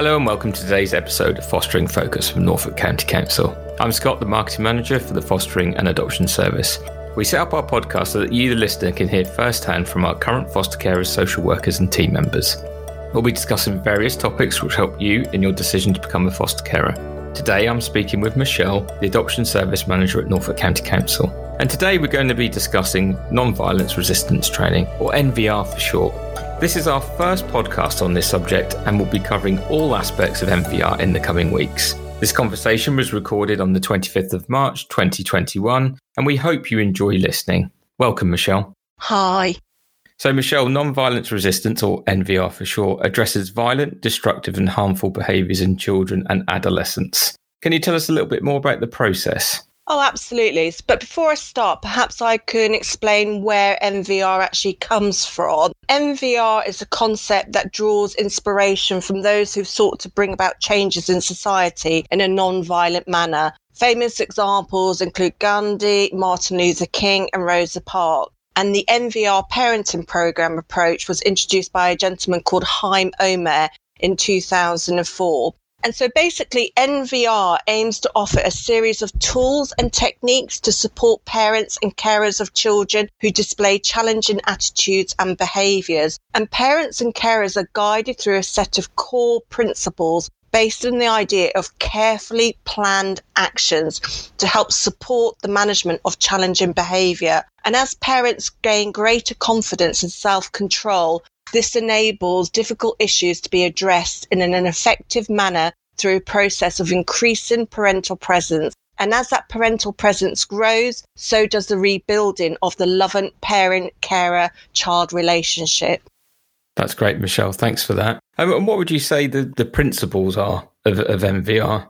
Hello and welcome to today's episode of Fostering Focus from Norfolk County Council. I'm Scott, the marketing manager for the Fostering and Adoption Service. We set up our podcast so that you, the listener, can hear firsthand from our current foster carers, social workers, and team members. We'll be discussing various topics which help you in your decision to become a foster carer. Today I'm speaking with Michelle, the Adoption Service Manager at Norfolk County Council. And today we're going to be discussing non violence resistance training, or NVR for short. This is our first podcast on this subject, and we'll be covering all aspects of NVR in the coming weeks. This conversation was recorded on the 25th of March 2021, and we hope you enjoy listening. Welcome, Michelle. Hi. So, Michelle, non-violence resistance, or NVR for short, addresses violent, destructive, and harmful behaviours in children and adolescents. Can you tell us a little bit more about the process? Oh, absolutely. But before I start, perhaps I can explain where NVR actually comes from. NVR is a concept that draws inspiration from those who've sought to bring about changes in society in a non violent manner. Famous examples include Gandhi, Martin Luther King, and Rosa Parks. And the NVR parenting program approach was introduced by a gentleman called Haim Omer in 2004. And so basically, NVR aims to offer a series of tools and techniques to support parents and carers of children who display challenging attitudes and behaviors. And parents and carers are guided through a set of core principles based on the idea of carefully planned actions to help support the management of challenging behavior. And as parents gain greater confidence and self control, this enables difficult issues to be addressed in an effective manner through a process of increasing parental presence. And as that parental presence grows, so does the rebuilding of the loving parent carer child relationship. That's great, Michelle. Thanks for that. Um, and what would you say the, the principles are of, of NVR?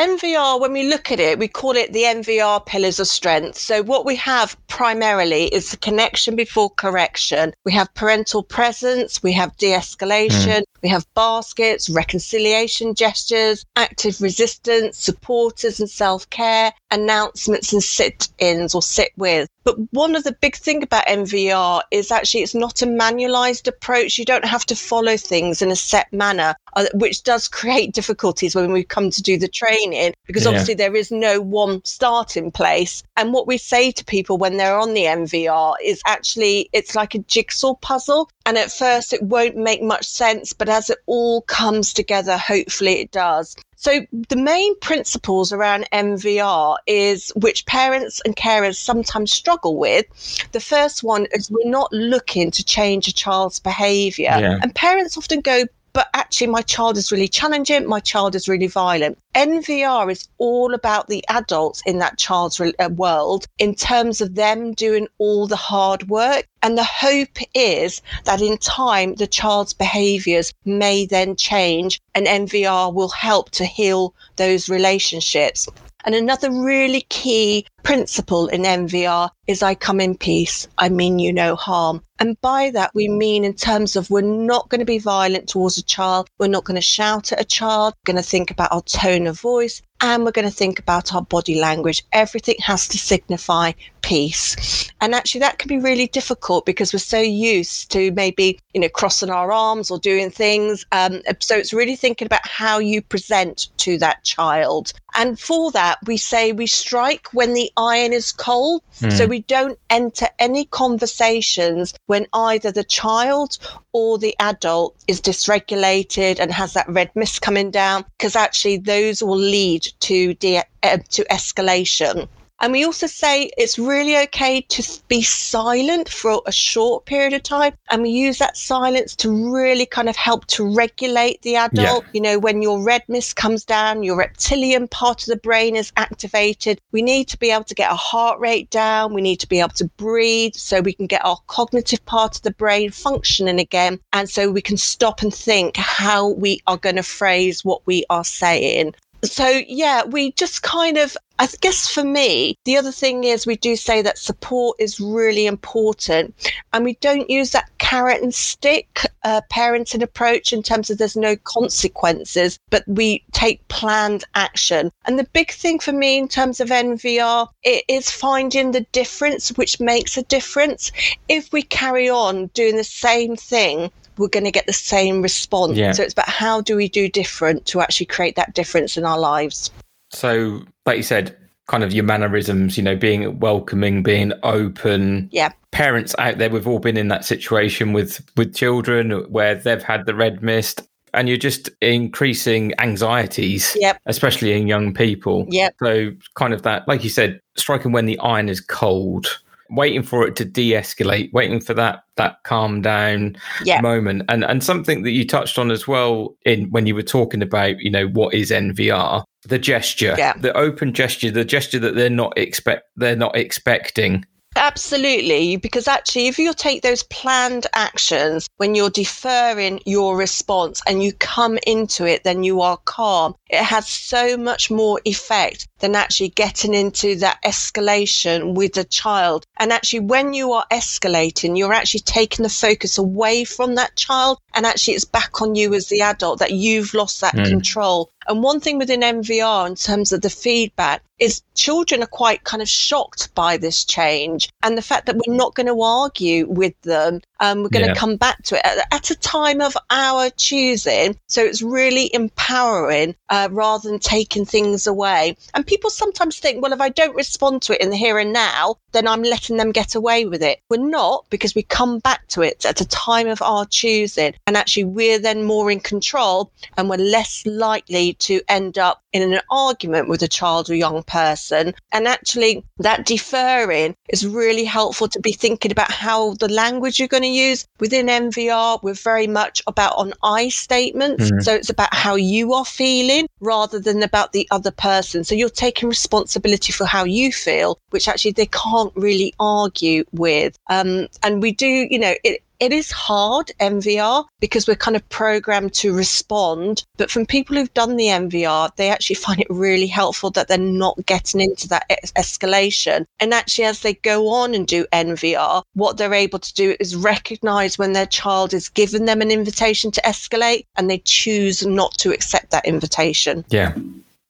NVR, when we look at it, we call it the NVR pillars of strength. So, what we have primarily is the connection before correction. We have parental presence, we have de escalation, mm. we have baskets, reconciliation gestures, active resistance, supporters and self care, announcements and sit ins or sit with. But one of the big thing about NVR is actually it's not a manualized approach. You don't have to follow things in a set manner, uh, which does create difficulties when we come to do the training because yeah. obviously there is no one starting place. And what we say to people when they're on the NVR is actually it's like a jigsaw puzzle. And at first it won't make much sense, but as it all comes together, hopefully it does. So the main principles around NVR is which parents and carers sometimes struggle with. The first one is we're not looking to change a child's behavior. Yeah. And parents often go but actually my child is really challenging my child is really violent nvr is all about the adults in that child's re- uh, world in terms of them doing all the hard work and the hope is that in time the child's behaviors may then change and nvr will help to heal those relationships and another really key principle in NVR is I come in peace. I mean you no harm. And by that, we mean in terms of we're not going to be violent towards a child. We're not going to shout at a child. We're going to think about our tone of voice and we're going to think about our body language. Everything has to signify peace. And actually, that can be really difficult because we're so used to maybe, you know, crossing our arms or doing things. Um, so it's really thinking about how you present to that child. And for that, we say we strike when the iron is cold. Mm. So we don't enter any conversations when either the child or the adult is dysregulated and has that red mist coming down, because actually those will lead to de- uh, to escalation. And we also say it's really okay to be silent for a short period of time. And we use that silence to really kind of help to regulate the adult. Yeah. You know, when your red mist comes down, your reptilian part of the brain is activated. We need to be able to get our heart rate down. We need to be able to breathe so we can get our cognitive part of the brain functioning again. And so we can stop and think how we are going to phrase what we are saying so yeah we just kind of I guess for me, the other thing is we do say that support is really important and we don't use that carrot and stick uh, parenting approach in terms of there's no consequences, but we take planned action. And the big thing for me in terms of NVR it is finding the difference which makes a difference. If we carry on doing the same thing we're going to get the same response. Yeah. So it's about how do we do different to actually create that difference in our lives. So, like you said, kind of your mannerisms, you know, being welcoming, being open. Yeah. Parents out there, we've all been in that situation with with children where they've had the red mist and you're just increasing anxieties, Yep. especially in young people. Yep. So, kind of that, like you said, striking when the iron is cold, waiting for it to de-escalate, waiting for that that calm down Yeah. moment, and and something that you touched on as well in when you were talking about, you know, what is NVR, the gesture, Yeah. the open gesture, the gesture that they're not expect they're not expecting. Absolutely, because actually, if you take those planned actions when you're deferring your response and you come into it, then you are calm. It has so much more effect than actually getting into that escalation with a child. And actually, when you are escalating, you're actually taking the focus away from that child, and actually, it's back on you as the adult that you've lost that Mm. control. And one thing within NVR in terms of the feedback is children are quite kind of shocked by this change and the fact that we're not going to argue with them. Um, we're going to Yeah. come back to it at, at a time of our choosing. So it's really empowering uh, rather than taking things away. And people sometimes think, well, if I don't respond to it in the here and now, then I'm letting them get away with it. We're not because we come back to it at a time of our choosing. And actually, we're then more in control and we're less likely to end up in an argument with a child or young person. And actually, that deferring is really helpful to be thinking about how the language you're going to use. Within NVR, we're very much about on I statements. Mhm. So it's about how you are feeling rather than about the other person. So you're taking responsibility for how you feel, which actually they can't really argue with. Um, and we do, you know, it, it is hard NVR because we're kind of programmed to respond. But from people who've done the NVR, they actually find it really helpful that they're not getting into that es- escalation. And actually, as they go on and do NVR, what they're able to do is recognize when their child is given them an invitation to escalate and they choose not to accept that invitation. Yeah.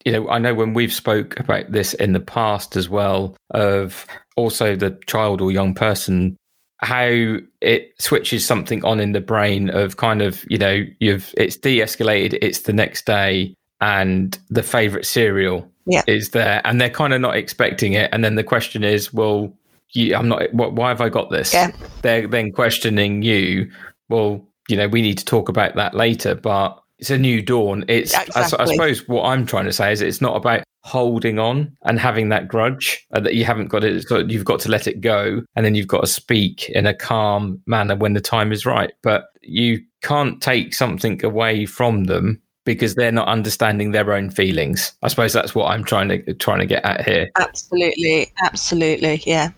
You know, I know when we've spoke about this in the past as well, of also the child or young person, how it switches something on in the brain of kind of, you know, you've it's de-escalated, it's the next day, and the favorite cereal Yeah. is there, and they're kind of not expecting it. And then the question is, well, you, I'm not. What, why have I got this? Yeah. They're then questioning you. Well, you know, we need to talk about that later, but it's a new dawn. It's Yeah, I I, exactly. suppose what I'm trying to say is it's not about holding on and having that grudge uh, that you haven't got it. So you've got to let it go, and then you've got to speak in a calm manner when the time is right. But you can't take something away from them because they're not understanding their own feelings. I suppose that's what I'm trying to trying to get at here. Absolutely, absolutely, yeah.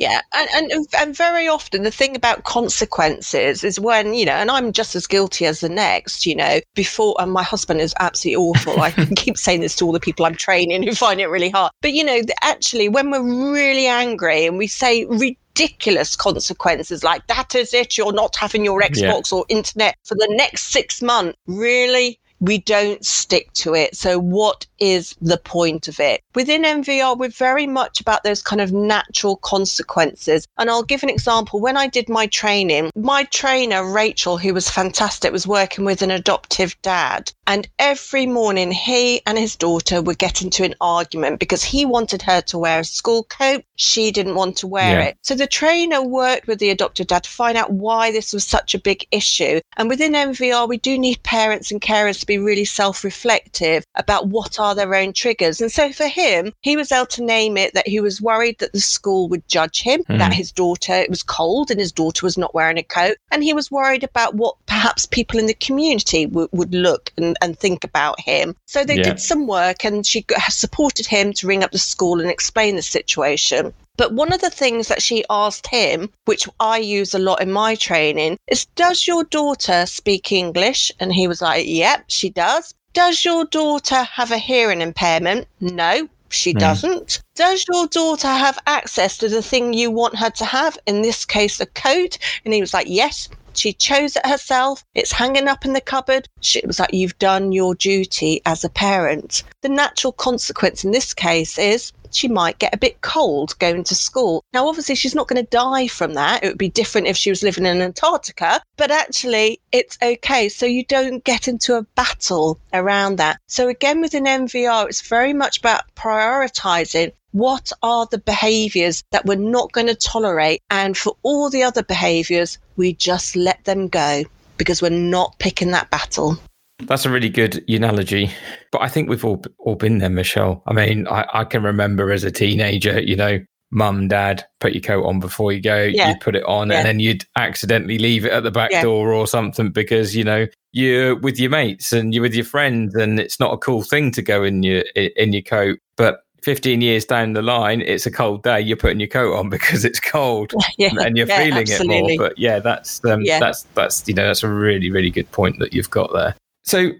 Yeah, and, and and very often the thing about consequences is when you know, and I'm just as guilty as the next. You know, before and my husband is absolutely awful. I keep saying this to all the people I'm training who find it really hard. But you know, actually, when we're really angry and we say ridiculous consequences like that is it, you're not having your Xbox or internet for the next six months, really. We don't stick to it. So, what is the point of it? Within NVR, we're very much about those kind of natural consequences. And I'll give an example. When I did my training, my trainer, Rachel, who was fantastic, was working with an adoptive dad. And every morning, he and his daughter would get into an argument because he wanted her to wear a school coat. She didn't want to wear Yeah. it. So the trainer worked with the adoptive dad to find out why this was such a big issue. And within NVR, we do need parents and carers to be really self reflective about what are their own triggers. And so for him, he was able to name it that he was worried that the school would judge him, Mhm. that his daughter, it was cold and his daughter was not wearing a coat. And he was worried about what perhaps people in the community w- would look and, and think about him. So they Yeah. did some work and she supported him to ring up the school and explain the situation. But one of the things that she asked him, which I use a lot in my training, is Does your daughter speak English? And he was like, Yep, she does. Does your daughter have a hearing impairment? No, she Hmm. doesn't. Does your daughter have access to the thing you want her to have? In this case, a coat. And he was like, Yes. She chose it herself. It's hanging up in the cupboard. She, was like, You've done your duty as a parent. The natural consequence in this case is she might get a bit cold going to school. Now, obviously, she's not going to die from that. It would be different if she was living in Antarctica, but actually, it's okay. So you don't get into a battle around that. So, again, with an NVR, it's very much about prioritizing what are the behaviors that we're not going to tolerate? And for all the other behaviors, we just let them go because we're not picking that battle. That's a really good analogy. But I think we've all all been there, Michelle. I mean, I, I can remember as a teenager, you know, mum, dad, put your coat on before you go. Yeah. You'd put it on, yeah. and then you'd accidentally leave it at the back yeah. door or something because you know you're with your mates and you're with your friends, and it's not a cool thing to go in your in your coat. But 15 years down the line, it's a cold day. You're putting your coat on because it's cold, yeah, and you're feeling absolutely. it more. But yeah, that's um, that's that's you know that's a really really good point that you've got there. So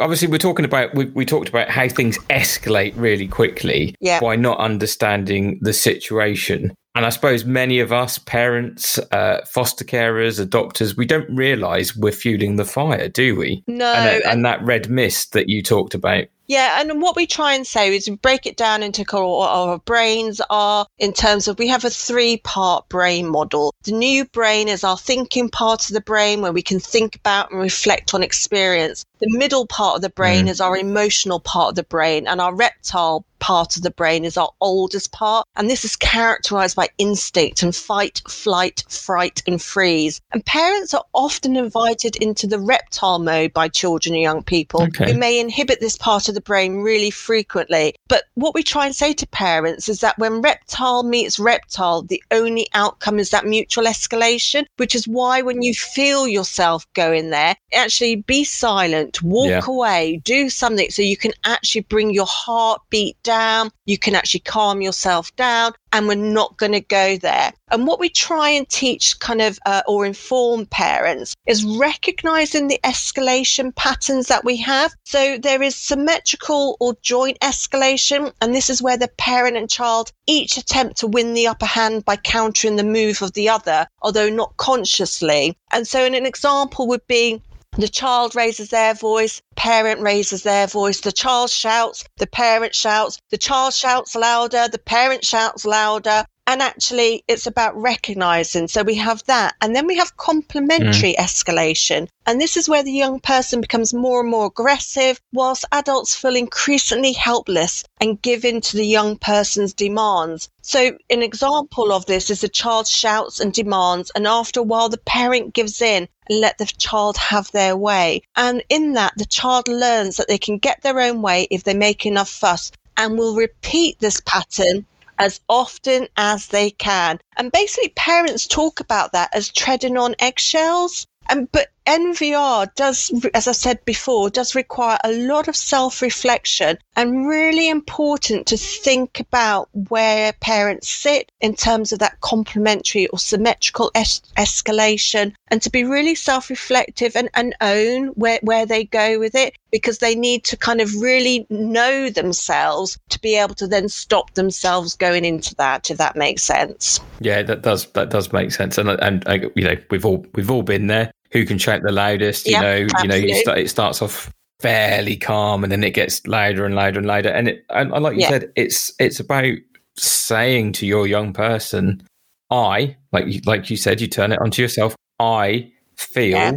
obviously we're talking about we, we talked about how things escalate really quickly yeah. by not understanding the situation. And i suppose many of us parents uh, foster carers adopters we don't realize we're fueling the fire do we? No. And, and that red mist that you talked about yeah, and what we try and say is we break it down into what our brains are in terms of we have a three part brain model. The new brain is our thinking part of the brain where we can think about and reflect on experience. The middle part of the brain mm. is our emotional part of the brain, and our reptile part of the brain is our oldest part. And this is characterized by instinct and fight, flight, fright, and freeze. And parents are often invited into the reptile mode by children and young people okay. who may inhibit this part of the brain really frequently. But what we try and say to parents is that when reptile meets reptile, the only outcome is that mutual escalation, which is why when you feel yourself going there, actually be silent, walk yeah. away, do something so you can actually bring your heartbeat down. You can actually calm yourself down and we're not going to go there. And what we try and teach kind of uh, or inform parents is recognizing the escalation patterns that we have. So there is symmetrical or joint escalation. And this is where the parent and child each attempt to win the upper hand by countering the move of the other, although not consciously. And so an example would be the child raises their voice, parent raises their voice, the child shouts, the parent shouts, the child shouts louder, the parent shouts louder, and actually it's about recognizing. So we have that. And then we have complementary mm. escalation. And this is where the young person becomes more and more aggressive whilst adults feel increasingly helpless and give in to the young person's demands. So an example of this is the child shouts and demands and after a while the parent gives in and let the child have their way. And in that the child learns that they can get their own way if they make enough fuss and will repeat this pattern as often as they can. And basically, parents talk about that as treading on eggshells. And but NVR does, as I said before, does require a lot of self reflection and really important to think about where parents sit in terms of that complementary or symmetrical es- escalation and to be really self reflective and, and own where, where they go with it because they need to kind of really know themselves to be able to then stop themselves going into that, if that makes sense. Yeah, that does that does make sense, and and uh, you know we've all we've all been there who can shout the loudest. You yeah, know, absolutely. you know, you start, it starts off fairly calm and then it gets louder and louder and louder. And it, and like you yeah. said, it's it's about saying to your young person, I like you, like you said, you turn it onto yourself. I feel yeah,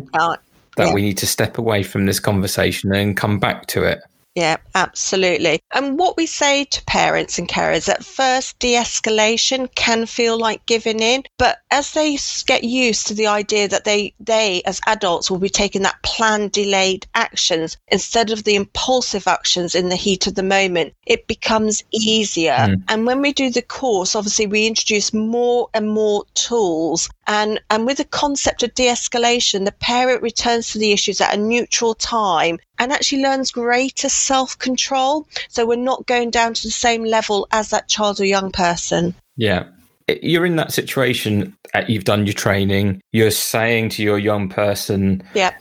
that we need to step away from this conversation and come back to it. Yeah, absolutely. And what we say to parents and carers at first, de escalation can feel like giving in. But as they get used to the idea that they, they as adults will be taking that planned delayed actions instead of the impulsive actions in the heat of the moment, it becomes easier. Mm. And when we do the course, obviously we introduce more and more tools. And, and with the concept of de escalation, the parent returns to the issues at a neutral time and actually learns greater self control. So we're not going down to the same level as that child or young person. Yeah. You're in that situation, uh, you've done your training, you're saying to your young person, yeah.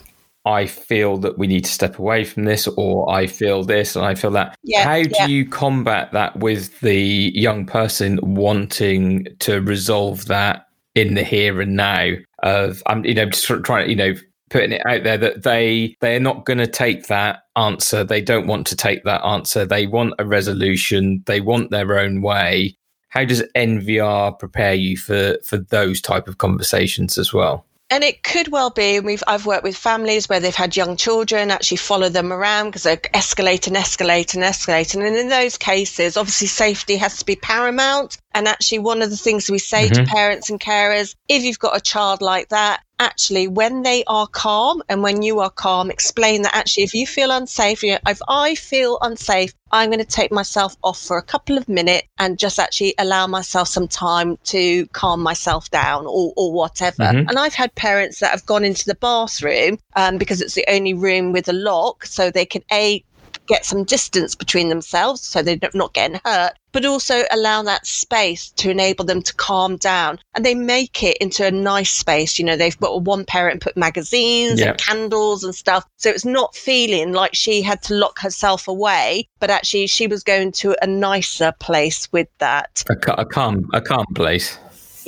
I feel that we need to step away from this, or I feel this and I feel that. Yeah, How do yeah. you combat that with the young person wanting to resolve that in the here and now? Of I'm, you know, just trying, to you know, putting it out there that they they're not going to take that answer. They don't want to take that answer. They want a resolution. They want their own way. How does NVR prepare you for for those type of conversations as well? And it could well be, we've I've worked with families where they've had young children actually follow them around because they escalate and escalate and escalate. And in those cases, obviously safety has to be paramount. And actually, one of the things we say mm-hmm. to parents and carers, if you've got a child like that, actually, when they are calm and when you are calm, explain that actually, if you feel unsafe, if I feel unsafe, I'm going to take myself off for a couple of minutes and just actually allow myself some time to calm myself down or, or whatever. Mm-hmm. And I've had parents that have gone into the bathroom um, because it's the only room with a lock, so they can A, get some distance between themselves so they're not getting hurt, but also allow that space to enable them to calm down. And they make it into a nice space. You know, they've got one parent put magazines and candles and stuff. So it's not feeling like she had to lock herself away, but actually she was going to a nicer place with that. A, a calm, a calm place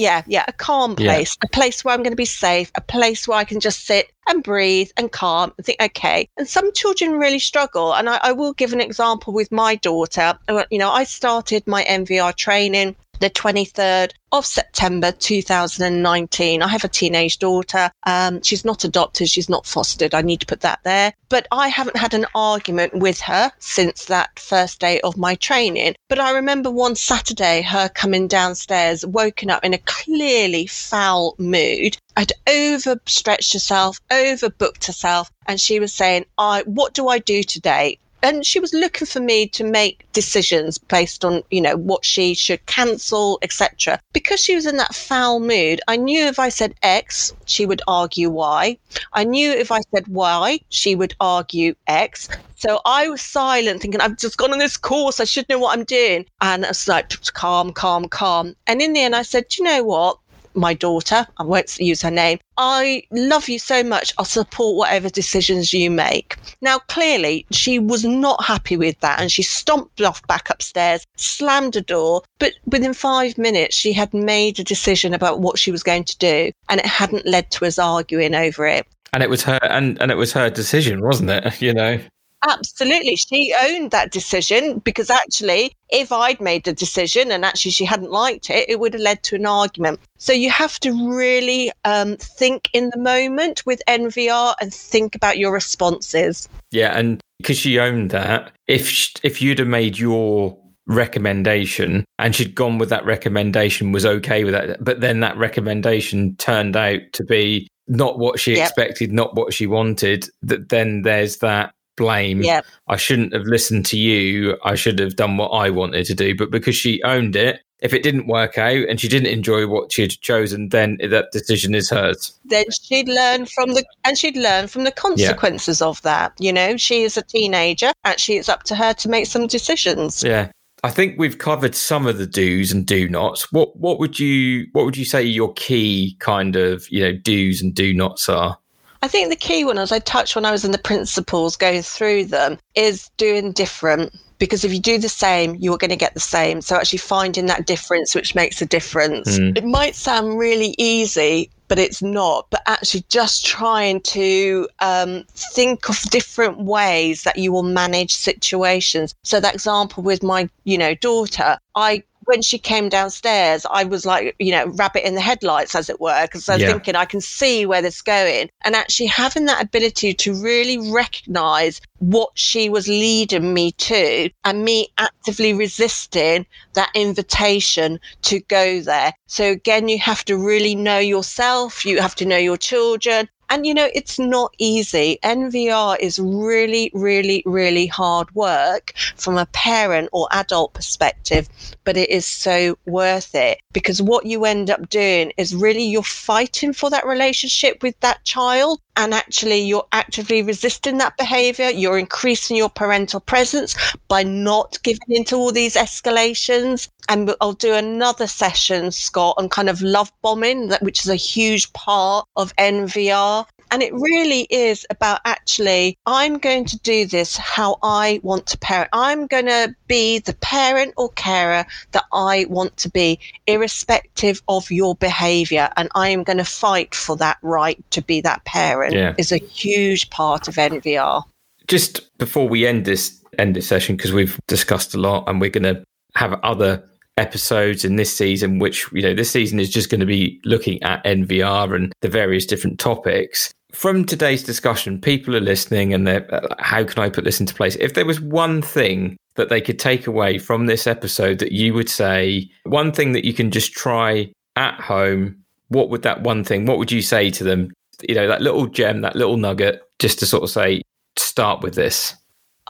yeah, yeah, a calm place, yeah. a place where I'm going to be safe, a place where I can just sit and breathe and calm and think, okay. And some children really struggle. And I, I will give an example with my daughter. Uh, you know, I started my NVR training the 23rd of September 2019. I have a teenage daughter. Um, she's not adopted, she's not fostered. I need to put that there. But I haven't had an argument with her since that first day of my training. But I remember one Saturday her coming downstairs, woken up in a clearly foul mood. I'd overstretched herself, overbooked herself, and she was saying, I what do I do today? And she was looking for me to make decisions based on you know what she should cancel etc because she was in that foul mood i knew if i said x she would argue y. I knew if i said y she would argue x. So i was silent thinking i've just gone on this course. I should know what i'm doing. And it's like calm calm calm. And in the end i said you know what my daughter, I won't use her name, I love you so much. I'll support whatever decisions you make. Now, clearly, she was not happy with that and she stomped off back upstairs, slammed a door. But within five minutes, she had made a decision about what she was going to do and it hadn't led to us arguing over it. And it was her, and, and it was her decision, wasn't it? You know, Absolutely. She owned that decision because actually, if I'd made the decision and actually she hadn't liked it, it would have led to an argument. So you have to really um, think in the moment with NVR and think about your responses. Yeah. And because she owned that, if, if you'd have made your recommendation and she'd gone with that recommendation was okay with that but then that recommendation turned out to be not what she yep. expected not what she wanted that then there's that blame. Yep. I shouldn't have listened to you. I should have done what I wanted to do. But because she owned it, if it didn't work out and she didn't enjoy what she had chosen, then that decision is hers. Then she'd learn from the and she'd learn from the consequences yeah. of that. You know, she is a teenager. Actually, it's up to her to make some decisions. Yeah. I think we've covered some of the do's and do nots. What what would you what would you say your key kind of you know do's and do nots are? I think the key one, as I touched when I was in the principles going through them, is doing different. Because if you do the same, you're going to get the same. So actually finding that difference, which makes a difference. Mm. It might sound really easy, but it's not. But actually, just trying to um, think of different ways that you will manage situations. So that example with my, you know, daughter, I when she came downstairs, I was like, you know, rabbit in the headlights, as it were, because I was yeah. thinking I can see where this is going. And actually having that ability to really recognize what she was leading me to and me actively resisting that invitation to go there. So again, you have to really know yourself. You have to know your children and you know, it's not easy. NVR is really, really, really hard work from a parent or adult perspective, but it is so worth it because what you end up doing is really you're fighting for that relationship with that child and actually you're actively resisting that behavior. You're increasing your parental presence by not giving into all these escalations. And I'll do another session, Scott, on kind of love bombing, that, which is a huge part of NVR And it really is about actually, I'm going to do this how I want to parent. I'm going to be the parent or carer that I want to be, irrespective of your behavior. And I am going to fight for that right to be that parent, Yeah. is a huge part of NVR. Just before we end this end this session, because we've discussed a lot, and we're going to have other episodes in this season, which you know this season is just going to be looking at NVR and the various different topics. From today's discussion, people are listening, and they're uh, how can I put this into place? If there was one thing that they could take away from this episode that you would say, one thing that you can just try at home, what would that one thing? What would you say to them? You know, that little gem, that little nugget, just to sort of say, start with this.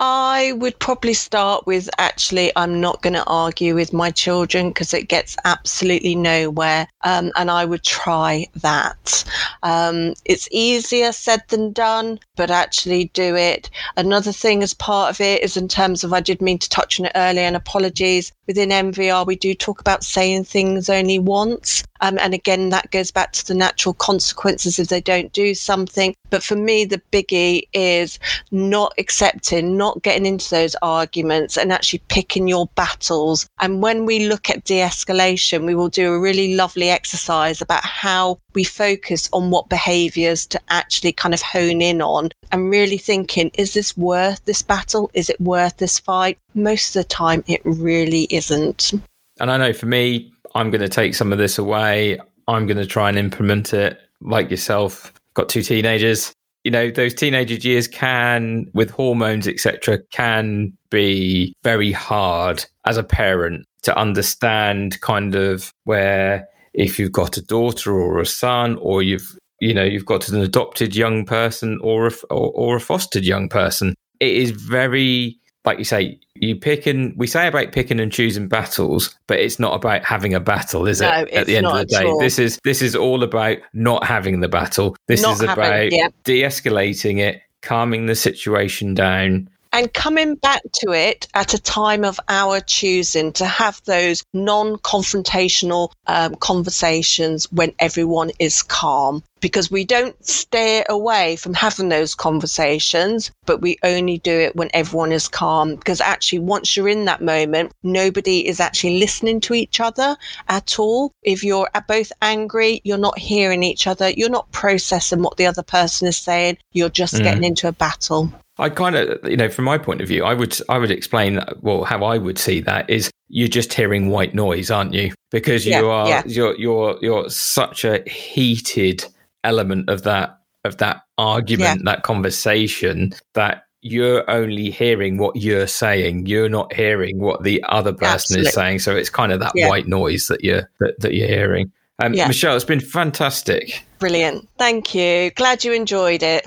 I would probably start with actually, I'm not going to argue with my children because it gets absolutely nowhere. Um, and I would try that. Um, it's easier said than done, but actually do it. Another thing as part of it is in terms of, I did mean to touch on it earlier, and apologies. Within NVR, we do talk about saying things only once. Um, and again, that goes back to the natural consequences if they don't do something. But for me, the biggie is not accepting, not getting into those arguments and actually picking your battles. And when we look at de escalation, we will do a really lovely exercise about how we focus on what behaviors to actually kind of hone in on and really thinking, is this worth this battle? Is it worth this fight? Most of the time, it really isn't. And I know for me, I'm going to take some of this away. I'm going to try and implement it like yourself. Got two teenagers. You know, those teenage years can, with hormones, etc., can be very hard as a parent to understand kind of where if you've got a daughter or a son or you've you know you've got an adopted young person or a, or, or a fostered young person it is very like you say you pick and we say about picking and choosing battles but it's not about having a battle is it No, at the end of the day all. this is this is all about not having the battle this Not is having- about yeah. de-escalating it calming the situation down and coming back to it at a time of our choosing to have those non confrontational um, conversations when everyone is calm. Because we don't stay away from having those conversations, but we only do it when everyone is calm. Because actually, once you're in that moment, nobody is actually listening to each other at all. If you're both angry, you're not hearing each other, you're not processing what the other person is saying, you're just Mm. getting into a battle. I kind of, you know, from my point of view, I would, I would explain, well, how I would see that is you're just hearing white noise, aren't you? Because you Yeah, are, yeah. you're, you're, you're such a heated element of that, of that argument, that conversation that you're only hearing what you're saying. You're not hearing what the other person Absolutely. is saying. So it's kind of that Yeah. white noise that you're, that, that you're hearing. Um, Yeah. Michelle, it's been fantastic. Brilliant. Thank you. Glad you enjoyed it.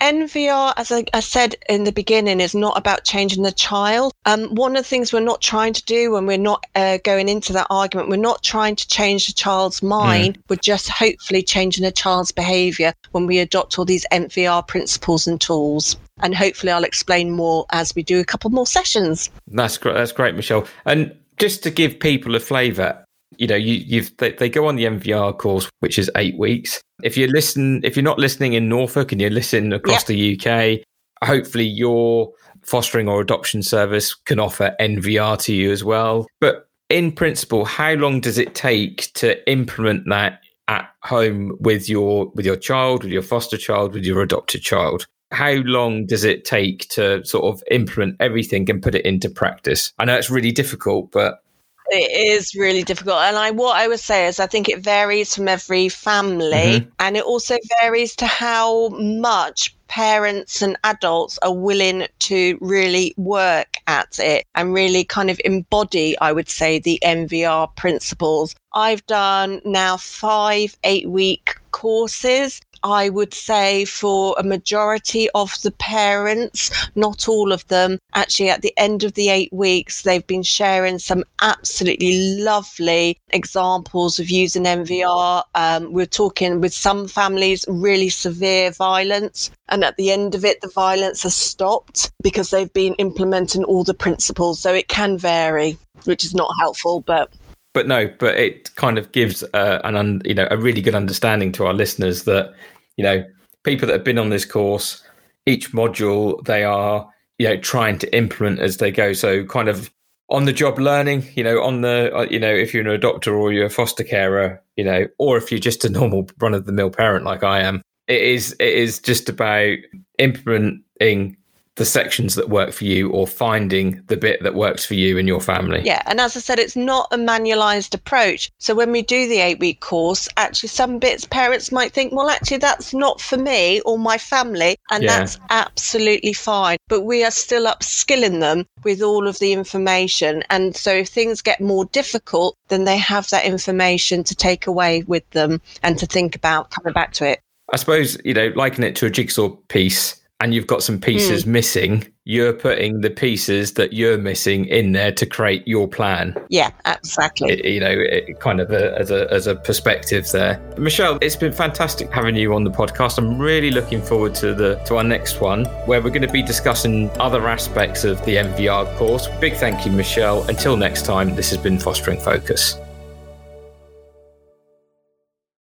NVR, as I, I said in the beginning, is not about changing the child. Um, one of the things we're not trying to do when we're not uh, going into that argument, we're not trying to change the child's mind. We're just hopefully changing the child's behaviour when we adopt all these NVR principles and tools. And hopefully, I'll explain more as we do a couple more sessions. That's great. That's great, Michelle. And just to give people a flavour, you know, you, you've they, they go on the NVR course, which is eight weeks. If you listen, if you're not listening in Norfolk and you're listening across the UK, hopefully your fostering or adoption service can offer NVR to you as well. But in principle, how long does it take to implement that at home with your with your child, with your foster child, with your adopted child? How long does it take to sort of implement everything and put it into practice? I know it's really difficult, but It is really difficult. And I what I would say is I think it varies from every family mm-hmm. and it also varies to how much parents and adults are willing to really work at it and really kind of embody, I would say, the NVR principles. I've done now five eight week courses. I would say for a majority of the parents, not all of them, actually at the end of the eight weeks, they've been sharing some absolutely lovely examples of using NVR. Um, we're talking with some families, really severe violence. And at the end of it, the violence has stopped because they've been implementing all the principles. So it can vary, which is not helpful, but but no, but it kind of gives uh, an un, you know a really good understanding to our listeners that you know people that have been on this course, each module they are you know trying to implement as they go. So kind of on the job learning, you know, on the uh, you know if you're a doctor or you're a foster carer, you know, or if you're just a normal run of the mill parent like I am, it is it is just about implementing the sections that work for you or finding the bit that works for you and your family. Yeah, and as I said, it's not a manualized approach. So when we do the eight week course, actually, some bits parents might think, well, actually, that's not for me or my family, and yeah. that's absolutely fine. But we are still upskilling them with all of the information. And so if things get more difficult, then they have that information to take away with them and to think about coming back to it. I suppose, you know, liken it to a jigsaw piece and you've got some pieces mm. missing, you're putting the pieces that you're missing in there to create your plan. Yeah, exactly. It, you know, it, kind of a, as a as a perspective there. Michelle, it's been fantastic having you on the podcast. I'm really looking forward to the to our next one where we're going to be discussing other aspects of the NVR course. Big thank you, Michelle. Until next time, this has been Fostering Focus.